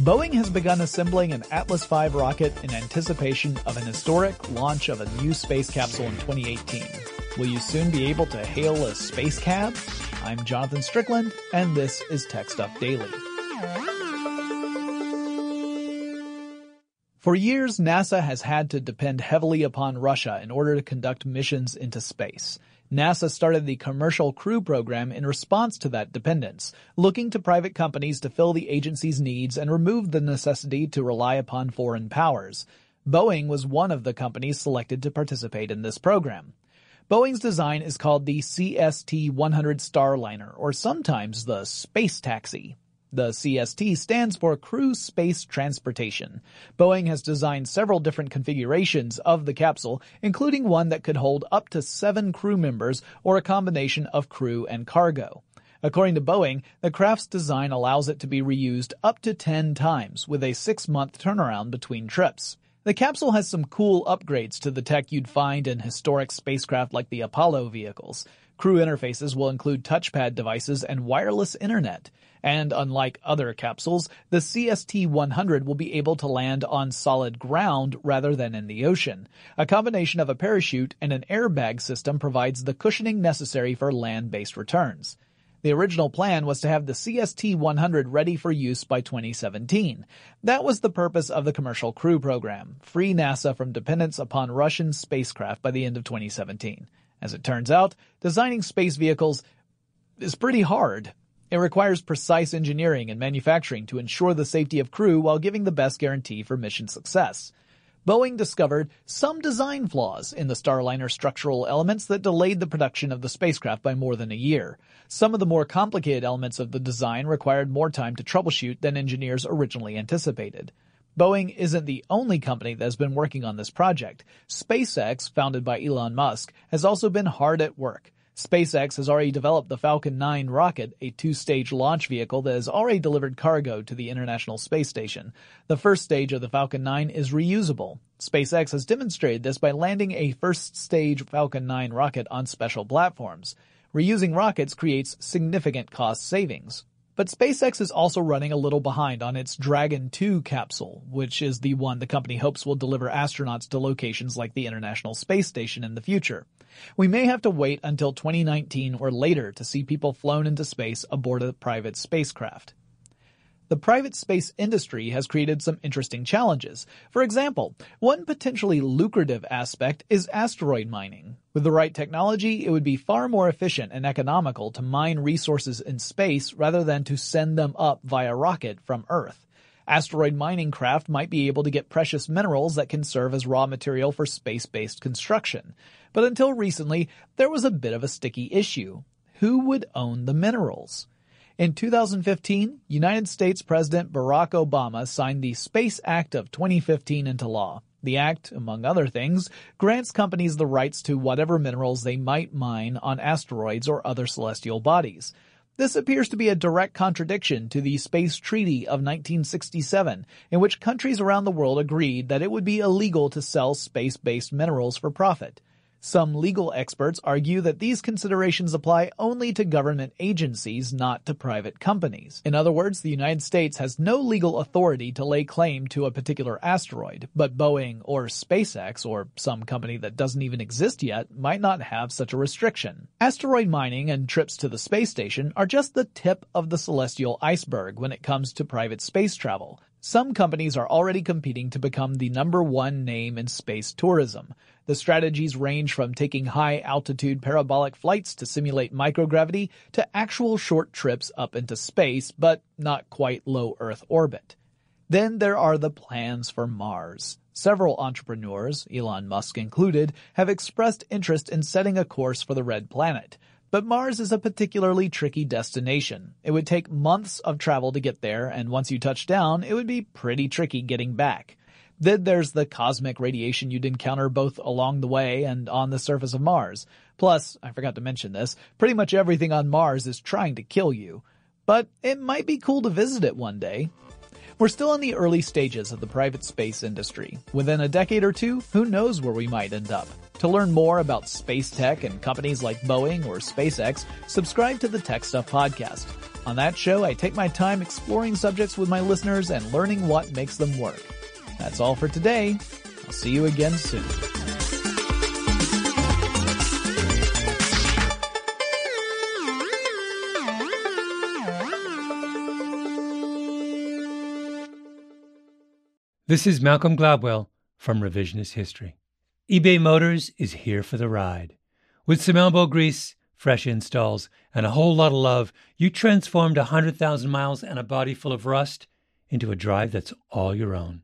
Boeing has begun assembling an Atlas V rocket in anticipation of an historic launch of a new space capsule in 2018. Will you soon be able to hail a space cab? I'm Jonathan Strickland, and this is Tech Stuff Daily. For years, NASA has had to depend heavily upon Russia in order to conduct missions into space. NASA started the Commercial Crew Program in response to that dependence, looking to private companies to fill the agency's needs and remove the necessity to rely upon foreign powers. Boeing was one of the companies selected to participate in this program. Boeing's design is called the CST-100 Starliner, or sometimes the Space Taxi. The CST stands for Crew Space Transportation. Boeing has designed several different configurations of the capsule, including one that could hold up to seven crew members or a combination of crew and cargo. According to Boeing, the craft's design allows it to be reused up to 10 times, with a six-month turnaround between trips. The capsule has some cool upgrades to the tech you'd find in historic spacecraft like the Apollo vehicles. Crew interfaces will include touchpad devices and wireless internet. And unlike other capsules, the CST-100 will be able to land on solid ground rather than in the ocean. A combination of a parachute and an airbag system provides the cushioning necessary for land-based returns. The original plan was to have the CST-100 ready for use by 2017. That was the purpose of the Commercial Crew Program, free NASA from dependence upon Russian spacecraft by the end of 2017. As it turns out, designing space vehicles is pretty hard. It requires precise engineering and manufacturing to ensure the safety of crew while giving the best guarantee for mission success. Boeing discovered some design flaws in the Starliner structural elements that delayed the production of the spacecraft by more than a year. Some of the more complicated elements of the design required more time to troubleshoot than engineers originally anticipated. Boeing isn't the only company that has been working on this project. SpaceX, founded by Elon Musk, has also been hard at work. SpaceX has already developed the Falcon 9 rocket, a two-stage launch vehicle that has already delivered cargo to the International Space Station. The first stage of the Falcon 9 is reusable. SpaceX has demonstrated this by landing a first-stage Falcon 9 rocket on special platforms. Reusing rockets creates significant cost savings. But SpaceX is also running a little behind on its Dragon 2 capsule, which is the one the company hopes will deliver astronauts to locations like the International Space Station in the future. We may have to wait until 2019 or later to see people flown into space aboard a private spacecraft. The private space industry has created some interesting challenges. For example, one potentially lucrative aspect is asteroid mining. With the right technology, it would be far more efficient and economical to mine resources in space rather than to send them up via rocket from Earth. Asteroid mining craft might be able to get precious minerals that can serve as raw material for space-based construction. But until recently, there was a bit of a sticky issue. Who would own the minerals? In 2015, United States President Barack Obama signed the Space Act of 2015 into law. The act, among other things, grants companies the rights to whatever minerals they might mine on asteroids or other celestial bodies. This appears to be a direct contradiction to the Space Treaty of 1967, in which countries around the world agreed that it would be illegal to sell space-based minerals for profit. Some legal experts argue that these considerations apply only to government agencies, not to private companies. In other words, the United States has no legal authority to lay claim to a particular asteroid, but Boeing or SpaceX or some company that doesn't even exist yet might not have such a restriction. Asteroid mining and trips to the space station are just the tip of the celestial iceberg when it comes to private space travel. Some companies are already competing to become the number one name in space tourism. The strategies range from taking high altitude parabolic flights to simulate microgravity to actual short trips up into space, but not quite low Earth orbit. Then there are the plans for Mars. Several entrepreneurs, Elon Musk included, have expressed interest in setting a course for the red planet. But Mars is a particularly tricky destination. It would take months of travel to get there, and once you touch down, it would be pretty tricky getting back. Then there's the cosmic radiation you'd encounter both along the way and on the surface of Mars. Plus, I forgot to mention this, pretty much everything on Mars is trying to kill you. But it might be cool to visit it one day. We're still in the early stages of the private space industry. Within a decade or two, who knows where we might end up. To learn more about space tech and companies like Boeing or SpaceX, subscribe to the Tech Stuff podcast. On that show, I take my time exploring subjects with my listeners and learning what makes them work. That's all for today. I'll see you again soon. This is Malcolm Gladwell from Revisionist History. eBay Motors is here for the ride. With some elbow grease, fresh installs, and a whole lot of love, you transformed a 100,000 miles and a body full of rust into a drive that's all your own.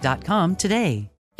healthlock.com today.